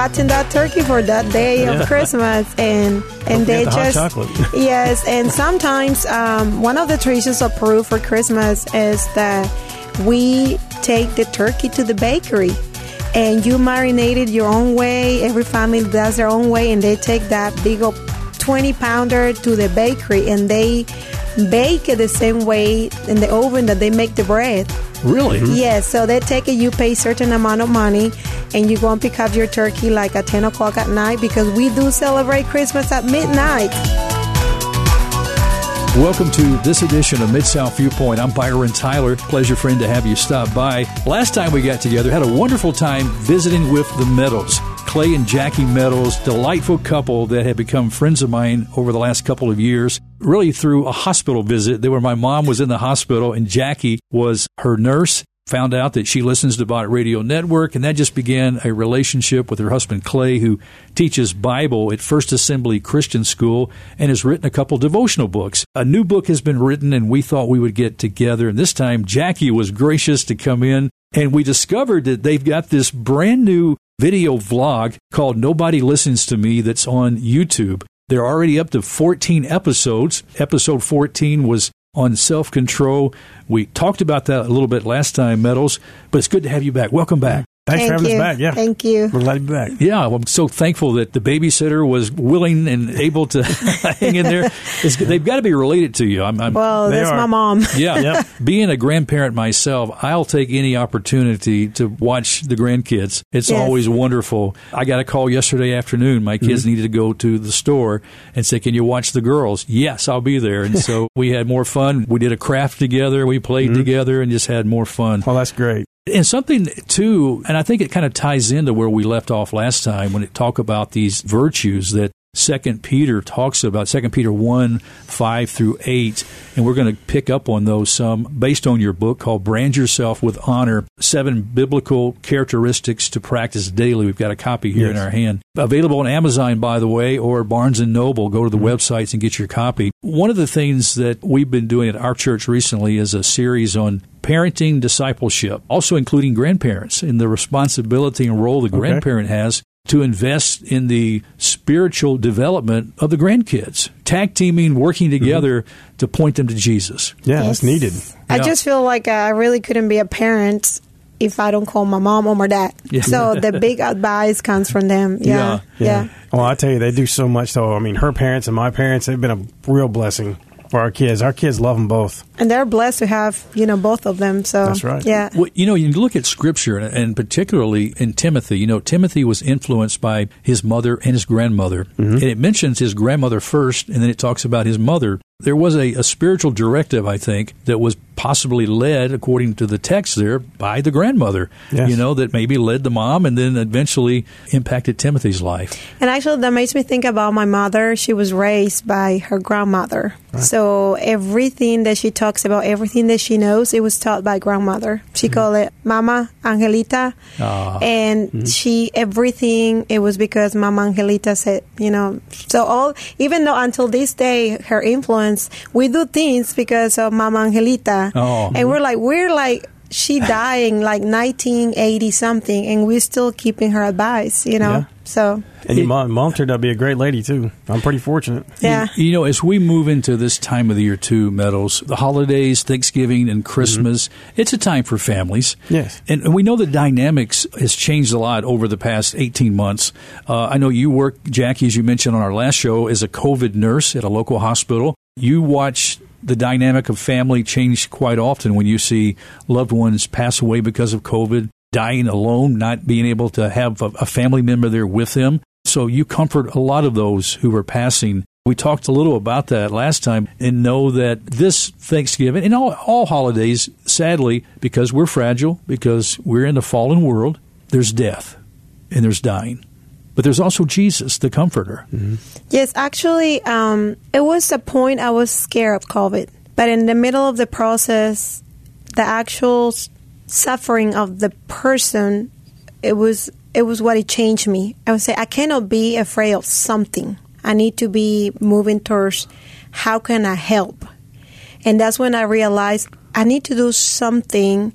fatten that turkey for that day Yeah. of Christmas, and and Don't they the just yes, and sometimes um, one of the traditions of Peru for Christmas is that we take the turkey to the bakery. And you marinate it your own way. Every family does their own way, and they take that big old 20 pounder to the bakery and they bake it the same way in the oven that they make the bread. Really? Mm-hmm. Yes, so they take it, you pay certain amount of money, and you go and pick up your turkey like at 10 o'clock at night because we do celebrate Christmas at midnight. Welcome to this edition of Mid South Viewpoint. I'm Byron Tyler. Pleasure, friend, to have you stop by. Last time we got together, had a wonderful time visiting with the Meadows. Clay and Jackie Meadows, delightful couple that have become friends of mine over the last couple of years, really through a hospital visit. They were my mom was in the hospital and Jackie was her nurse found out that she listens to Bott Radio Network, and that just began a relationship with her husband Clay, who teaches Bible at First Assembly Christian School and has written a couple devotional books. A new book has been written, and we thought we would get together. And this time, Jackie was gracious to come in, and we discovered that they've got this brand new video vlog called Nobody Listens to Me that's on YouTube. They're already up to 14 episodes. Episode 14 was on self control. We talked about that a little bit last time, Meadows, but it's good to have you back. Welcome back. Thanks for having you. us back. Yeah. Thank you. We're glad to be back. Yeah, I'm so thankful that the babysitter was willing and able to hang in there. It's, they've got to be related to you. I'm, I'm Well, that's are. my mom. yeah, Yep. being a grandparent myself, I'll take any opportunity to watch the grandkids. It's Yes. always wonderful. I got a call yesterday afternoon. My kids mm-hmm. needed to go to the store and say, "Can you watch the girls?" Yes, I'll be there. And so we had more fun. We did a craft together. We played mm-hmm. together and just had more fun. Well, that's great. And something too, and I think it kind of ties into where we left off last time when it talk about these virtues that Second Peter talks about. Second Peter one five through eight, and we're going to pick up on those some based on your book called "Brand Yourself with Honor: Seven Biblical Characteristics to Practice Daily." We've got a copy here in our hand, available on Amazon, by the way, or Barnes and Noble. Go to the mm-hmm. websites and get your copy. One of the things that we've been doing at our church recently is a series on parenting discipleship, also including grandparents and the responsibility and role the grandparent has to invest in the spiritual development of the grandkids. Tag teaming, working mm-hmm. together to point them to Jesus. Yeah, that's Yes. needed. I Yeah. just feel like I really couldn't be a parent if I don't call my mom or my dad. Yeah. So the big advice comes from them. Yeah. Yeah. Well, I tell you, they do so much. Though I mean, her parents and my parents, they've been a real blessing for our kids. Our kids love them both. And they're blessed to have, you know, both of them. So That's right. Yeah. Well, you know, you look at Scripture, and- and particularly in Timothy. You know, Timothy was influenced by his mother and his grandmother, mm-hmm. and it mentions his grandmother first, and then it talks about his mother. There was a, a spiritual directive, I think, that was possibly led, according to the text there, by the grandmother. Yes. You know, that maybe led the mom, and then eventually impacted Timothy's life. And actually, that makes me think about my mother. She was raised by her grandmother. So everything that she talks about, everything that she knows, it was taught by grandmother. She called it Mama Angelita. Ah. And she, everything, it was because Mama Angelita said, you know, so all, even though until this day, her influence, we do things because of Mama Angelita. Oh. And we're like, we're like, she dying like 1980 something, and we're still keeping her advice, you know? Yeah. So, And your mom, mom turned out to be a great lady too. I'm pretty fortunate. yeah. You know, as we move into this time of the year, too, Meadows, the holidays, Thanksgiving, and Christmas, it's a time for families. Yes. And, and we know the dynamics has changed a lot over the past 18 months. Uh, I know you work, Jackie, as you mentioned on our last show, as a COVID nurse at a local hospital. You watch the dynamic of family change quite often when you see loved ones pass away because of COVID, dying alone, not being able to have a, family member there with them. So you comfort a lot of those who are passing. We talked a little about that last time and know that this Thanksgiving and all, all holidays, sadly, because we're fragile, because we're in a fallen world, there's death and there's dying. But there's also Jesus, the comforter. Yes, actually, um, it was a point I was scared of COVID. But in the middle of the process, the actual suffering of the person, it was it was what it changed me. I would say I cannot be afraid of something. I need to be moving towards how can I help, and that's when I realized I need to do something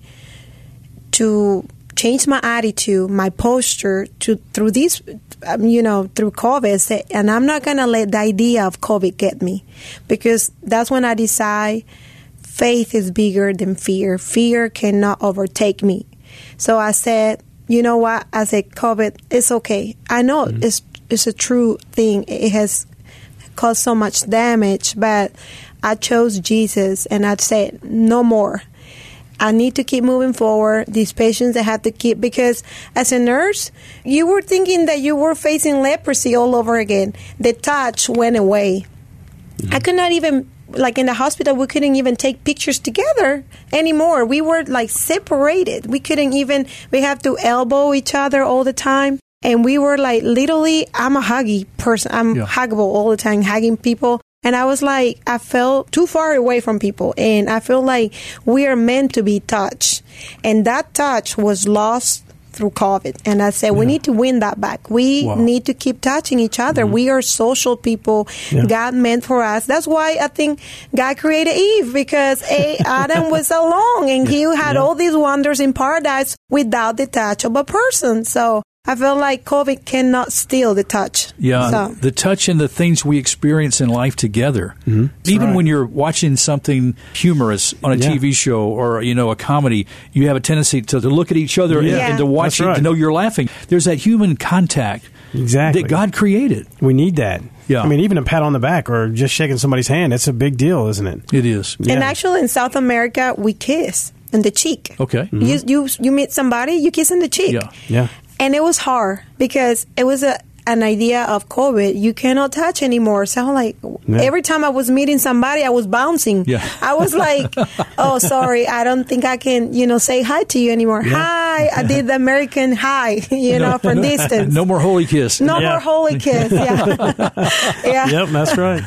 to changed my attitude, my posture to through this, um, you know, through COVID. And I'm not gonna let the idea of COVID get me, because that's when I decide faith is bigger than fear. Fear cannot overtake me. So I said, you know what? I said, COVID, it's okay. I know mm-hmm. it's it's a true thing. It has caused so much damage, but I chose Jesus, and I said, no more. I need to keep moving forward. These patients I have to keep because as a nurse, you were thinking that you were facing leprosy all over again. The touch went away. Mm-hmm. I could not even like in the hospital we couldn't even take pictures together anymore. We were like separated. We couldn't even we have to elbow each other all the time. And we were like literally I'm a huggy person. I'm yeah. huggable all the time, hugging people. And I was like, I felt too far away from people. And I feel like we are meant to be touched. And that touch was lost through COVID. And I said, yeah. we need to win that back. We wow. need to keep touching each other. Mm-hmm. We are social people. Yeah. God meant for us. That's why I think God created Eve because a, Adam was alone and he had yeah. all these wonders in paradise without the touch of a person. So I feel like COVID cannot steal the touch. Yeah, so. the touch and the things we experience in life together. Mm-hmm. Even right. when you're watching something humorous on a yeah. TV show or you know a comedy, you have a tendency to, to look at each other yeah. and, and, to watch That's it right. to know you're laughing. There's that human contact exactly that God created. We need that. Yeah. I mean, even a pat on the back or just shaking somebody's hand, it's a big deal, isn't it? It is. Yeah. And actually, in South America, we kiss in the cheek. Okay. Mm-hmm. You, you you meet somebody, you kiss in the cheek. Yeah. Yeah and it was hard because it was a an idea of COVID, you cannot touch anymore. So I'm like, yeah. every time I was meeting somebody, I was bouncing. Yeah. I was like, oh, sorry, I don't think I can, you know, say hi to you anymore. Yeah. Hi, I did the American hi, you know, from distance. No more holy kiss. No yeah. more holy kiss. Yeah. yeah. Yep, that's right.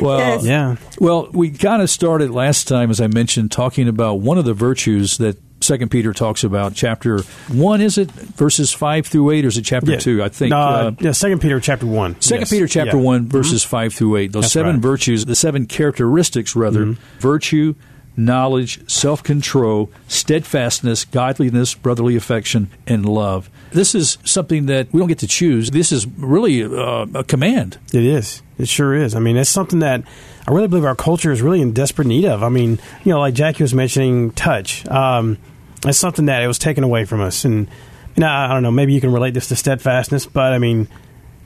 Well, yes. yeah. Well, we kind of started last time, as I mentioned, talking about one of the virtues that Second Peter talks about chapter one. Is it verses five through eight, or is it chapter yeah. two? I think. Uh, yeah, Second Peter chapter one. Second yes. Peter chapter yeah. one, verses mm-hmm. five through eight. Those That's seven right. virtues, the seven characteristics, rather, mm-hmm. virtue, knowledge, self control, steadfastness, godliness, brotherly affection, and love. This is something that we don't get to choose. This is really uh, a command. It is. It sure is. I mean, it's something that I really believe our culture is really in desperate need of. I mean, you know, like Jackie was mentioning, touch. Um, it's something that it was taken away from us. And, you know, I don't know, maybe you can relate this to steadfastness, but I mean,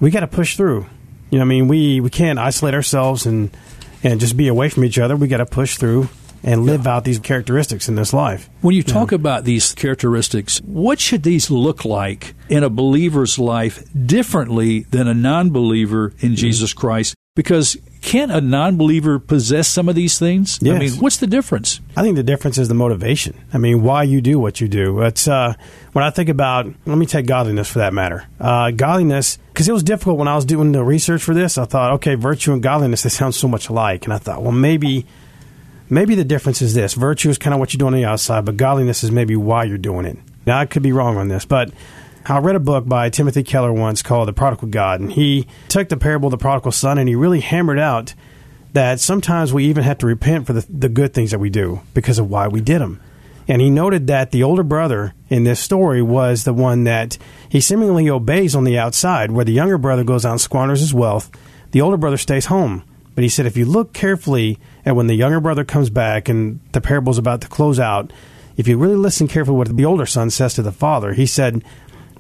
we got to push through. You know, I mean, we, we can't isolate ourselves and, and just be away from each other. We got to push through and live yeah. out these characteristics in this life. When you talk yeah. about these characteristics, what should these look like in a believer's life differently than a non believer in mm-hmm. Jesus Christ? Because can't a non believer possess some of these things? Yes. I mean, what's the difference? I think the difference is the motivation. I mean, why you do what you do. It's uh, when I think about, let me take godliness for that matter. Uh, godliness, because it was difficult when I was doing the research for this. I thought, okay, virtue and godliness, they sound so much alike. And I thought, well, maybe maybe the difference is this virtue is kind of what you're doing on the outside, but godliness is maybe why you're doing it. Now, I could be wrong on this, but I read a book by Timothy Keller once called The Prodigal God, and he took the parable of the prodigal son and he really hammered out that sometimes we even have to repent for the, the good things that we do because of why we did them. And he noted that the older brother in this story was the one that he seemingly obeys on the outside, where the younger brother goes out and squanders his wealth. The older brother stays home. But he said if you look carefully at when the younger brother comes back and the parable's about to close out, if you really listen carefully what the older son says to the father, he said,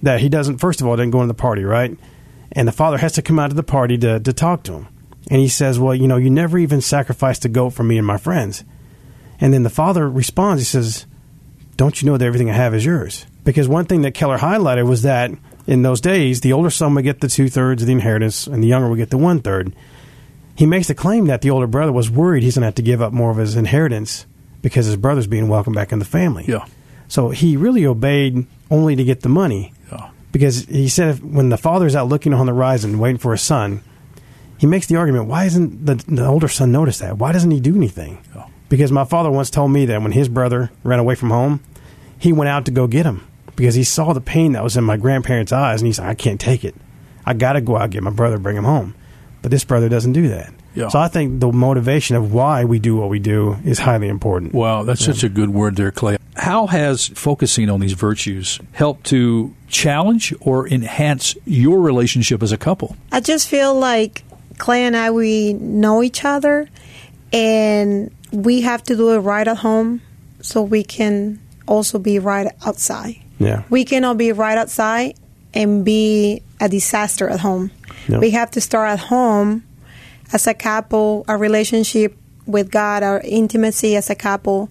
that he doesn't, first of all, didn't go to the party, right? And the father has to come out to the party to, to talk to him. And he says, Well, you know, you never even sacrificed a goat for me and my friends. And then the father responds, He says, Don't you know that everything I have is yours? Because one thing that Keller highlighted was that in those days, the older son would get the two thirds of the inheritance and the younger would get the one third. He makes the claim that the older brother was worried he's going to have to give up more of his inheritance because his brother's being welcomed back in the family. Yeah. So he really obeyed only to get the money. Because he said if, when the father's out looking on the horizon, waiting for his son, he makes the argument, why isn't the, the older son notice that? Why doesn't he do anything? Yeah. Because my father once told me that when his brother ran away from home, he went out to go get him because he saw the pain that was in my grandparents' eyes, and he said, I can't take it. I got to go out and get my brother, bring him home. But this brother doesn't do that. Yeah. So I think the motivation of why we do what we do is highly important. Wow, that's yeah. such a good word there, Clay. How has focusing on these virtues helped to challenge or enhance your relationship as a couple? I just feel like Clay and I, we know each other and we have to do it right at home so we can also be right outside. Yeah. We cannot be right outside and be a disaster at home. No. We have to start at home as a couple, our relationship with God, our intimacy as a couple.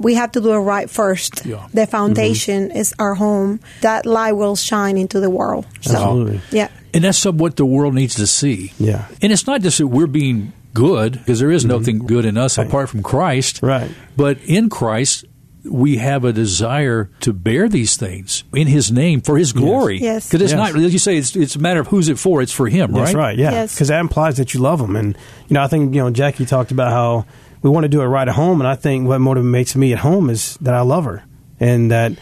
We have to do it right first. Yeah. The foundation is our home. That light will shine into the world. So, Absolutely. yeah. And that's what the world needs to see. Yeah. And it's not just that we're being good, because there is mm-hmm. nothing good in us apart from Christ. Right. But in Christ, we have a desire to bear these things in His name for His glory. Yes. Because it's Yes. not, as you say, it's, it's a matter of who's it for. It's for Him, right? That's right. Yeah, Yes. because that implies that you love Him. and you know, I think you know, Jackie talked about how we want to do it right at home, and I think what motivates me at home is that I love her, and that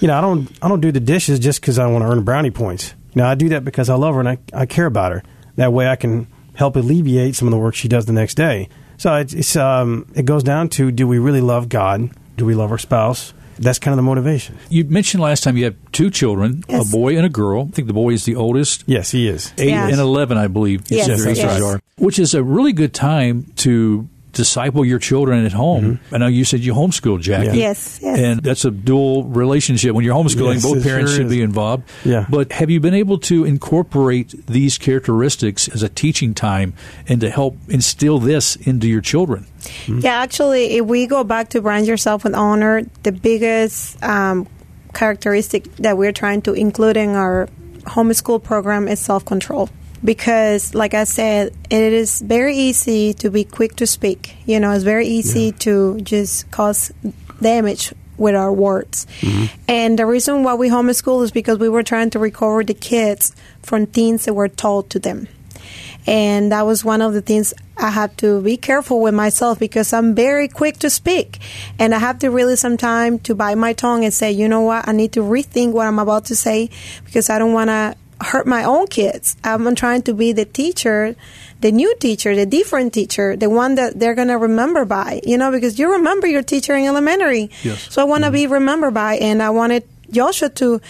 you know, I don't I don't do the dishes just because I want to earn brownie points. You know, I do that because I love her and I, I care about her. That way, I can help alleviate some of the work she does the next day. So it's, it's um, it goes down to do we really love God? Do we love our spouse? That's kind of the motivation. You mentioned last time you have two children, Yes. a boy and a girl. I think the boy is the oldest. Yes, he is. Eight Yes. and 11, I believe. you Yes, said yes. ages are. Which is a really good time to disciple your children at home. Mm-hmm. I know you said you homeschool, Jackie. Yeah. Yes, yes. And that's a dual relationship. When you're homeschooling, Yes, both parents sure should is. be involved. Yeah. But have you been able to incorporate these characteristics as a teaching time and to help instill this into your children? Yeah, actually, if we go back to brand yourself with honor, the biggest um, characteristic that we're trying to include in our homeschool program is self control. Because, like I said, it is very easy to be quick to speak. You know, it's very easy to just cause damage with our words. And the reason why we homeschool is because we were trying to recover the kids from things that were told to them and that was one of the things I have to be careful with myself because I'm very quick to speak, and I have to really some time to bite my tongue and say, you know what, I need to rethink what I'm about to say because I don't want to hurt my own kids. I'm trying to be the teacher, the new teacher, the different teacher, the one that they're going to remember by, you know, because you remember your teacher in elementary. Yes. So I want to be remembered by, and I wanted Joshua to.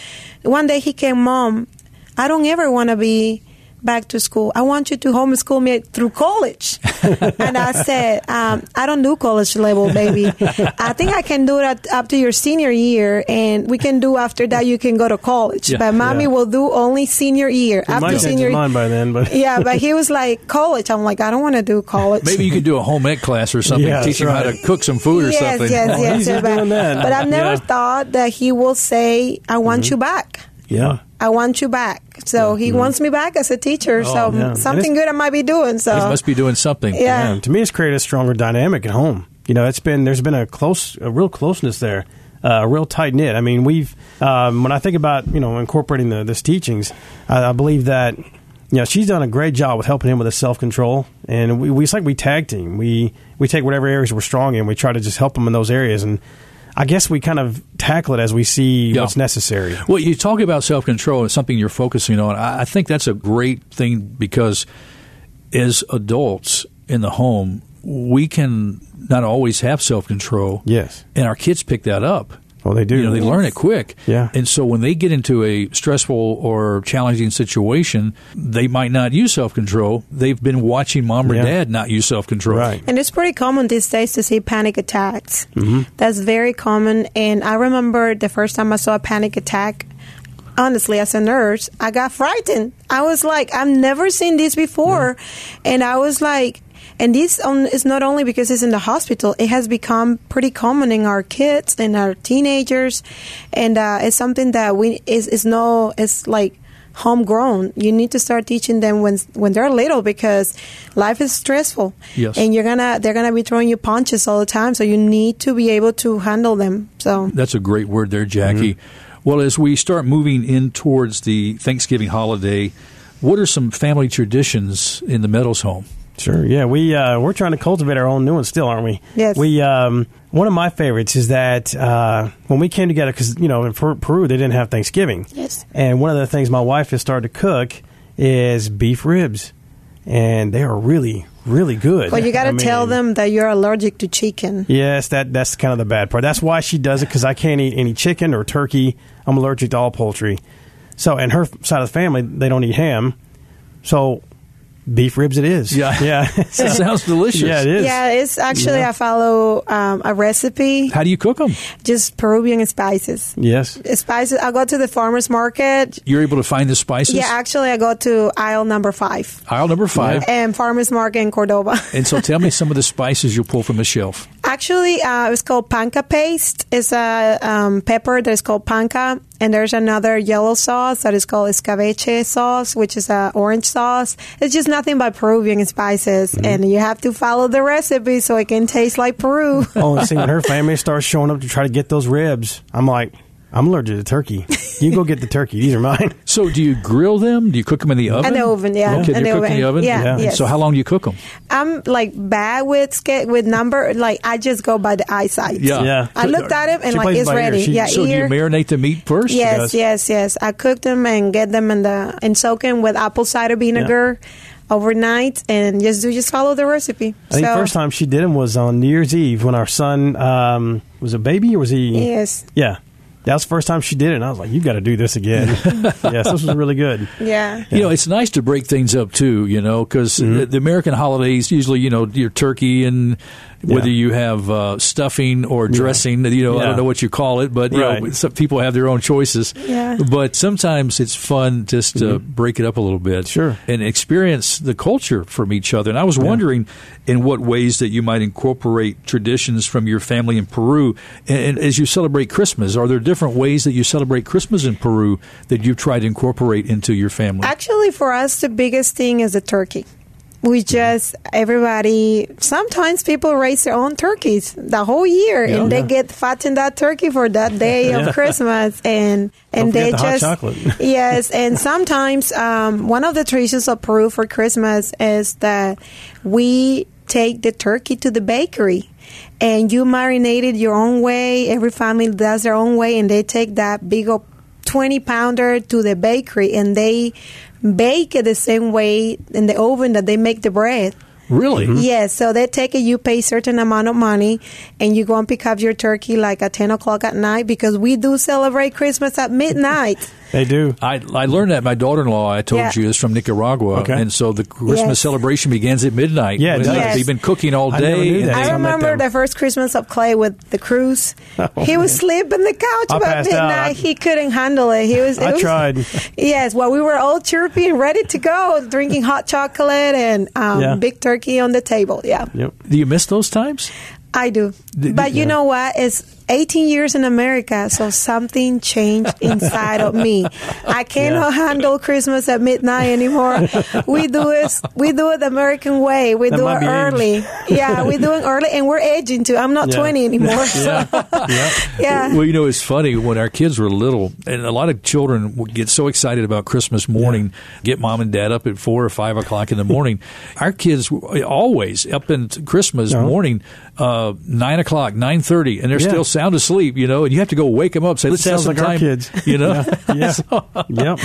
One day he came, Mom, I don't ever want to be back to school. I want you to homeschool me through college. and I said, um, I don't do college level, baby. I think I can do it up to your senior year, and we can do after that. You can go to college, Yeah. but mommy Yeah. will do only senior year. He might after change his senior, mind by then, but yeah, but he was like college. I'm like, I don't want to do college. Maybe you could do a home ec class or something, Yeah, teach that's him how to cook some food or yes, something. Yes, Oh, yes, yes. But, but I've never Yeah. thought that he will say, "I want Mm-hmm. you back." Yeah. I want you back. So he wants me back as a teacher. so Mm-hmm. Oh, yeah. something good I might be doing. So He must be doing something. Yeah. Yeah, to me, it's created a stronger dynamic at home. You know, it's been there's been a close, a real closeness there, uh, a real tight knit. I mean, we've um, when I think about you know incorporating the this teachings, I, I believe that you know she's done a great job with helping him with his self control, and we, we it's like we tag team. We we take whatever areas we're strong in, we try to just help him in those areas, and I guess we kind of tackle it as we see Yeah. what's necessary. Well, you talk about self control as something you're focusing on. I, I think that's a great thing because as adults in the home, we can not always have self control. Yes, And our kids pick that up. Well they do. You know, they learn it quick. Yeah. And so when they get into a stressful or challenging situation, they might not use self control. They've been watching mom or Yeah. dad not use self control. Right. And it's pretty common these days to see panic attacks. Mm-hmm. That's very common. And I remember the first time I saw a panic attack, honestly, as a nurse, I got frightened. I was like, I've never seen this before. And I was like, and this on, is not only because it's in the hospital, it has become pretty common in our kids and our teenagers. And uh, it's something that we is, is no, it's like, homegrown you need to start teaching them when when they're little because life is stressful Yes. and you're gonna they're gonna be throwing you punches all the time so you need to be able to handle them so That's a great word there, Jackie. Well, as we start moving in towards the Thanksgiving holiday, what are some family traditions in the Meadows home? Sure. Yeah, we uh, we're trying to cultivate our own new ones still, aren't we? Yes. We um, one of my favorites is that uh, when we came together, because you know in Per- Peru they didn't have Thanksgiving. Yes. And one of the things my wife has started to cook is beef ribs, and they are really really good. Well, you got to I tell them that you're allergic to chicken. Yes, that that's kind of the bad part. That's why she does it because I can't eat any chicken or turkey. I'm allergic to all poultry. So, and her side of the family, they don't eat ham. So, beef ribs it is. Yeah. yeah, That sounds delicious. yeah, it is. Yeah, it's actually Yeah. I follow um, a recipe, How do you cook them? just Peruvian spices. Yes. Spices. I go to the farmers market. You're able to find the spices? Yeah, actually, I go to aisle number five Aisle number five. and farmers market in Cordova. And so tell me some of the spices you'll pull from the shelf. Actually, uh, it's called panca paste. It's a um, pepper that is called panca, and there's another yellow sauce that is called escabeche sauce, which is a orange sauce. It's just nothing but Peruvian spices, Mm-hmm. and you have to follow the recipe so it can taste like Peru. Oh, and see, when her family starts showing up to try to get those ribs, I'm like, I'm allergic to turkey. You go get the turkey. These are mine. So do you grill them? Do you cook them in the oven? In the oven, yeah. Okay, In they the cook in the oven. oven? Yeah, Yeah. yes. So how long do you cook them? I'm like bad with sca- with number. Like I just go by the eyesight. Yeah. Yeah. I looked at it and She like it's ready. She- yeah, So do you marinate the meat first? Yes, does. yes, yes. I cook them and get them in the and soak them with apple cider vinegar overnight, and just do just follow the recipe. I think so, first time she did them was on New Year's Eve when our son um, was a baby or was he? Yes. Yeah. That was the first time she did it, and I was like, you've got to do this again." yes, this was really good. Yeah. You know, it's nice to break things up too, you know, because Mm-hmm. the, the American holidays usually, you know, your turkey and whether Yeah. you have uh, stuffing or dressing, you know, I don't know what you call it, but you know, some people have their own choices. Yeah. But sometimes it's fun just to break it up a little bit, Mm-hmm. Sure. and experience the culture from each other. And I was wondering in what ways that you might incorporate traditions from your family in Peru, and, and as you celebrate Christmas, are there different ways that you celebrate Christmas in Peru that you've tried to incorporate into your family? Actually, for us, the biggest thing is the turkey. We just everybody. Sometimes people raise their own turkeys the whole year, and they Yeah. get fattened that turkey for that day Yeah. of Christmas, and and they the just chocolate. yes. And sometimes um, one of the traditions of Peru for Christmas is that we take the turkey to the bakery. And you marinate it your own way. Every family does their own way, and they take that big old 20 pounder to the bakery and they bake it the same way in the oven that they make the bread. Really? Yes, so they take it, you pay certain amount of money, and you go and pick up your turkey like at 10 o'clock at night because we do celebrate Christmas at midnight. They do. I, I learned that my daughter-in-law I told Yeah. you is from Nicaragua, Okay. and so the Christmas Yes. celebration begins at midnight. Yeah, it does. Yes. they've been cooking all I never day. knew that. I I remember the first Christmas of Clay with the cruise. he was sleeping in the couch I about passed out. midnight. He couldn't handle it. He was. it I was- tried. Yes, well, we were all chirpy and ready to go, drinking hot chocolate and um, Yeah. big turkey on the table. Yeah. Yep. Do you miss those times? I do. D- But you yeah. know what? It's 18 years in America, so something changed inside of me. I cannot handle Christmas at midnight anymore. We do it. We do it the American way. We That do it be age. early. Yeah, we do it early, and we're aging too. I'm not Yeah. 20 anymore. So, Yep. yeah. Well, you know, it's funny when our kids were little, and a lot of children would get so excited about Christmas morning, get mom and dad up at four or five o'clock in the morning. our kids always up in Christmas Uh-huh. morning, uh, nine o'clock, nine thirty, and they're Yeah. still sound asleep. You know, and you have to go wake them up. Say, let's Sounds have some like our time. kids. You know. Yeah. yep.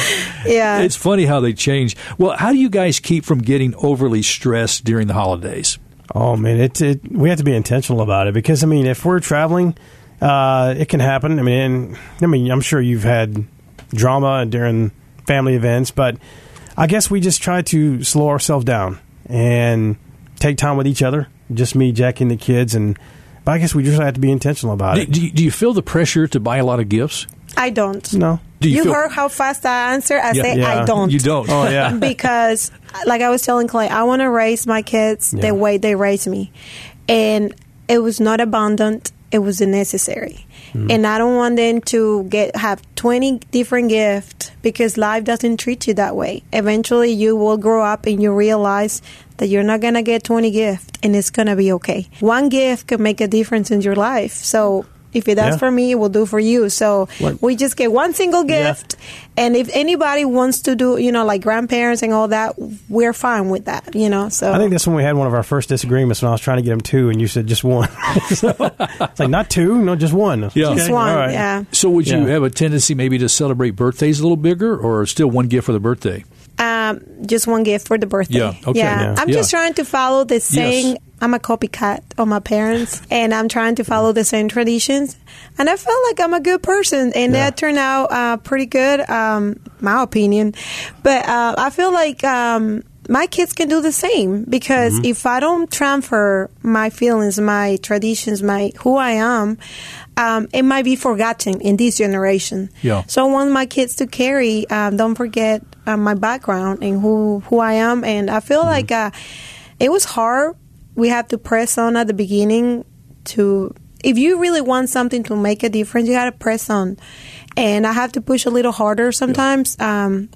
yeah. It's funny how they change. Well, how do you guys keep from getting overly stressed during the holidays? Oh man, it, it we have to be intentional about it because I mean, if we're traveling, uh, it can happen. I mean, I mean, I'm sure you've had drama during family events, but I guess we just try to slow ourselves down and take time with each other. Just me, Jackie, and the kids, and but I guess we just have to be intentional about Do, it. do, you, do you feel the pressure to buy a lot of gifts? I don't. No. Do you, You, feel, heard how fast I answer? I Yeah. say Yeah. I don't. You don't. Oh yeah. because like I was telling Clay, I want to raise my kids Yeah. the way they raised me. And it was not abundant, it was necessary. Mm-hmm. And I don't want them to get have 20 different gifts because life doesn't treat you that way. Eventually you will grow up and you realize that you're not going to get 20 gifts and it's going to be okay. One gift can make a difference in your life. So if it does Yeah. for me, it will do for you. So Like- we just get one single Yeah. gift and if anybody wants to do, you know, like grandparents and all that, we're fine with that, you know. So I think that's when we had one of our first disagreements when I was trying to get them two, and you said just one. so, it's like not two, no, just one. Yeah. just Okay, one, all right. yeah. So would you have a tendency maybe to celebrate birthdays a little bigger, or still one gift for the birthday? Um, just one gift for the birthday. Yeah, okay. Yeah. I'm Yeah. just trying to follow the same. Yes. I'm a copycat of my parents, and I'm trying to follow the same traditions. And I feel like I'm a good person, and Yeah. that turned out uh, pretty good, um, my opinion. But uh, I feel like um, my kids can do the same because Mm-hmm. if I don't transfer my feelings, my traditions, my who I am, um, it might be forgotten in this generation. Yeah. So I want my kids to carry. Um, don't forget uh, my background and who who I am. And I feel like uh, it was hard. We have to press on at the beginning to. If you really want something to make a difference, you got to press on. And I have to push a little harder sometimes um,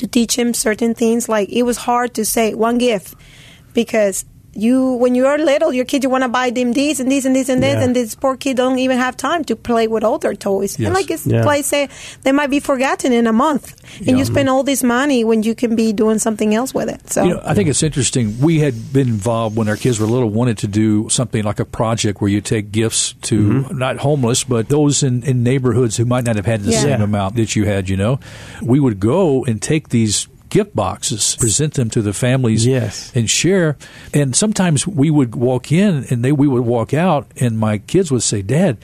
to teach him certain things. Like it was hard to say one gift because you when you are little, your kids you want to buy them this and this and this and this, Yeah. and this poor kid don't even have time to play with all their toys. Yes. And like it's Yeah. like say they might be forgotten in a month, and you spend all this money when you can be doing something else with it. So You know, I think it's interesting. We had been involved when our kids were little, wanted to do something like a project where you take gifts to mm-hmm. not homeless, but those in, in neighborhoods who might not have had the Yeah. same Yeah. amount that you had, you know. We would go and take these gift boxes, present them to the families Yes. and share. And sometimes we would walk in and they we would walk out and my kids would say, Dad,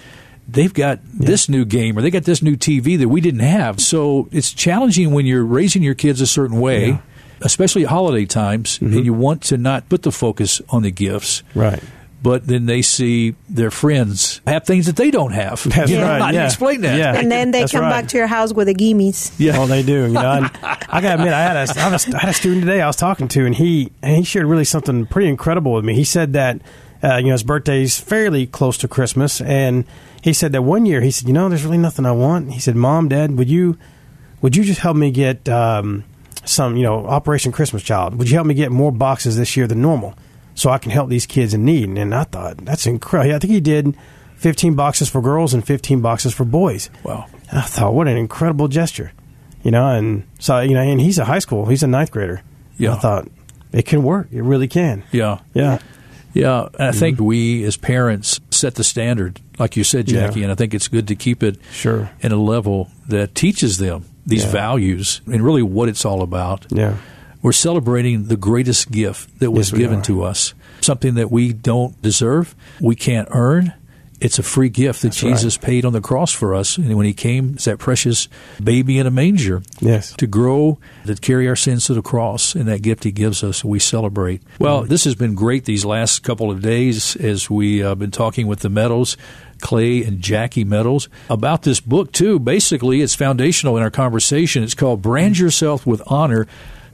they've got this new game or they got this new TV that we didn't have. So it's challenging when you're raising your kids a certain way, especially at holiday times, and mm-hmm. you want to not put the focus on the gifts. Right. But then they see their friends have things that they don't have. That's You know, right, How do you yeah. explain that? Yeah. and then they That's come right. back to your house with the gimmies. Yeah. Oh, they do. You know, and I got to admit, I had, a, I, had a, I had a student today I was talking to, and he and he shared really something pretty incredible with me. He said that uh, you know his birthday's fairly close to Christmas, and he said that one year he said, you know, there's really nothing I want. He said, Mom, Dad, would you would you just help me get um, some you know Operation Christmas Child? Would you help me get more boxes this year than normal, so I can help these kids in need? And I thought that's incredible. I think he did. 15 boxes for girls and 15 boxes for boys. Wow. I thought, what an incredible gesture, you know. And so, you know, and he's a high school, he's a ninth grader. Yeah. I thought it can work. It really can. Yeah. Yeah, Yeah, and I mm-hmm. think we as parents set the standard, like you said, Jackie, Yeah. and I think it's good to keep it Sure. in a level that teaches them these Yeah. values and really what it's all about. yeah, We're celebrating the greatest gift that was Yes, given are. to us, something that we don't deserve, we can't earn. It's a free gift that That's right. Jesus paid on the cross for us. And when he came, it's that precious baby in a manger yes. to grow, to carry our sins to the cross, and that gift He gives us, we celebrate. Well, this has been great these last couple of days as we have been talking with the Meadows, Clay and Jackie Meadows, about this book, too. Basically, it's foundational in our conversation. It's called Brand mm-hmm. Yourself with Honor.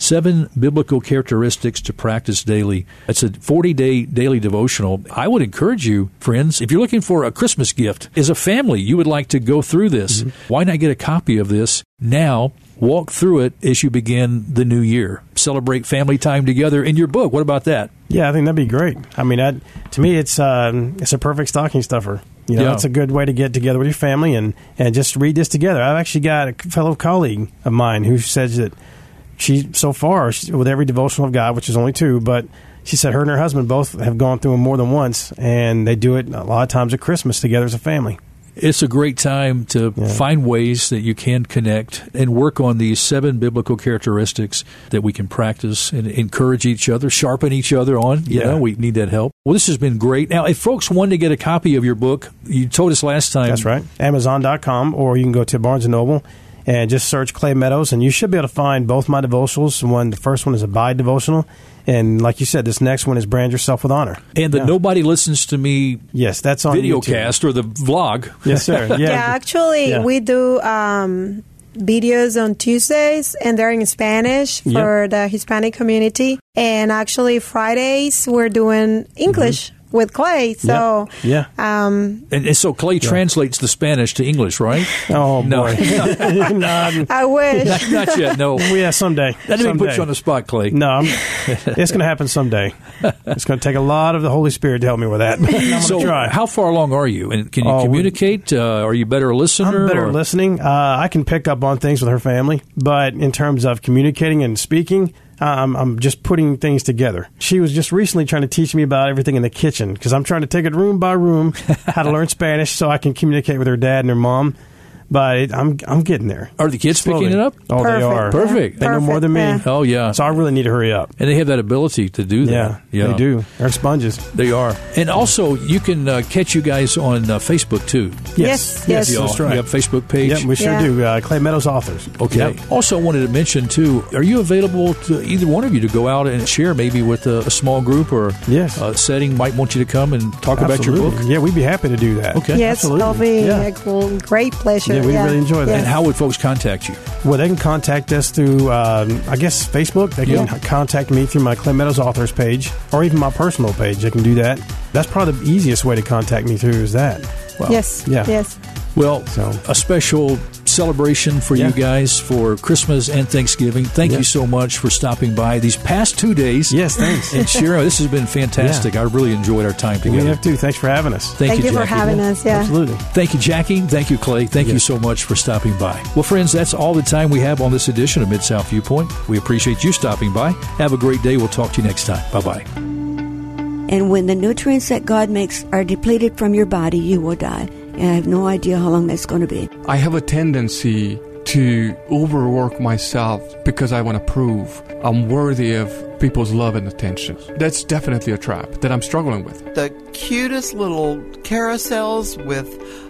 Seven biblical characteristics to practice daily. It's a 40 day daily devotional. I would encourage you, friends, if you're looking for a Christmas gift as a family, you would like to go through this. Why not get a copy of this now? Walk through it as you begin the new year. Celebrate family time together in your book. What about that? Yeah, I think that'd be great. I mean, that, to me, it's um, it's a perfect stocking stuffer. You know, Yeah. it's a good way to get together with your family and, and just read this together. I've actually got a fellow colleague of mine who says that she, so far, she, with every devotional of God, which is only two, but she said her and her husband both have gone through them more than once, and they do it a lot of times at Christmas together as a family. It's a great time to Yeah. find ways that you can connect and work on these seven biblical characteristics that we can practice and encourage each other, sharpen each other on. You Yeah. know, we need that help. Well, this has been great. Now, if folks want to get a copy of your book, you told us last time. That's right. Amazon.com, or you can go to Barnes & Noble and just search Clay Meadows, and you should be able to find both my devotionals. One, the first one is a Abide devotional, and like you said, this next one is Brand Yourself with Honor. And the Yeah. Nobody Listens to Me Yes, that's on video YouTube. cast or the vlog. Yes, sir. Yeah, Yeah, actually, Yeah. we do um, videos on Tuesdays, and they're in Spanish Yep. for the Hispanic community. And actually, Fridays we're doing English with Clay. So, Mm-hmm. Yeah. um, And, and so Clay translates the Spanish to English, right? Oh No. boy. no, I wish. not, not yet, no. yeah, someday. That didn't put you on the spot, Clay. No, I'm, it's going to happen someday. It's going to take a lot of the Holy Spirit to help me with that. I'm going to So, try. how far along are you? And can you Oh, we- communicate? Uh, are you better a listener? I'm better or- listening. Uh, I can pick up on things with her family, but in terms of communicating and speaking, I'm, I'm just putting things together. She was just recently trying to teach me about everything in the kitchen because I'm trying to take it room by room how to learn Spanish so I can communicate with her dad and her mom. But it, I'm I'm getting there. Are the kids Slowly. picking it up? Oh, Perfect. they are. Perfect. They know more than me. Perfect, Oh yeah. So I really need to hurry up. and they have that ability to do that. Yeah, that. they do. They're sponges. They are. And also, you can uh, catch you guys on uh, Facebook too. Yes, yes. You all- that's right. You have Facebook page. Yep, we sure Yeah. do. Uh, Clay Meadows Authors. Okay. Yep. Also, wanted to mention too. Are you available to either one of you to go out and share, maybe with a, a small group or Yes. a setting might want you to come and talk about your book? Yeah, we'd be happy to do that. Okay. Yes, Absolutely. it'll be Yeah. a gr- great pleasure. Yeah, we really enjoy that. And how would folks contact you? Well, they can contact us through, um, I guess, Facebook. They can Yeah. contact me through my Clay Meadows Authors page or even my personal page. They can do that. That's probably the easiest way to contact me through is that. Well, Yes, Yeah. yes. Well, So- a special celebration for Yeah. you guys for Christmas and Thanksgiving. Thank Yeah. you so much for stopping by these past two days. Yes, thanks. And Shira, this has been fantastic. I really enjoyed our time we together. have to. Thanks for having us. Thank, Thank you, for Jackie. having us. Yeah. Absolutely. Thank you, Jackie. Thank you, Clay. Thank you so much for stopping by. Well, friends, that's all the time we have on this edition of Mid South Viewpoint. We appreciate you stopping by. Have a great day. We'll talk to you next time. Bye bye. And when the nutrients that God makes are depleted from your body, you will die. And I have no idea how long that's going to be. I have a tendency to overwork myself because I want to prove I'm worthy of people's love and attention. That's definitely a trap that I'm struggling with. the cutest little carousels with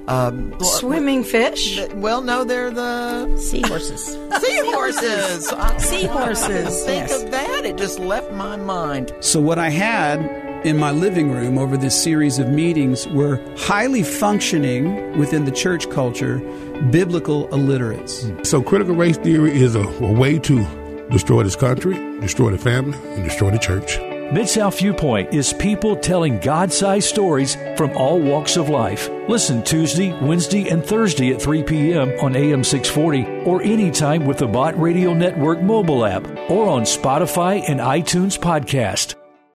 um, Swimming fish? Well, no, they're the Seahorses. seahorses. I- Seahorses, Think yes. of that. It just left my mind. So, what I had in my living room over this series of meetings were highly functioning within the church culture biblical illiterates. So critical race theory is a, a way to destroy this country, destroy the family, and destroy the church. Mid South Viewpoint is people telling God sized stories from all walks of life. Listen Tuesday, Wednesday, and Thursday at 3 p.m. on AM 640 or anytime with the Bott Radio Network mobile app or on Spotify and iTunes podcast.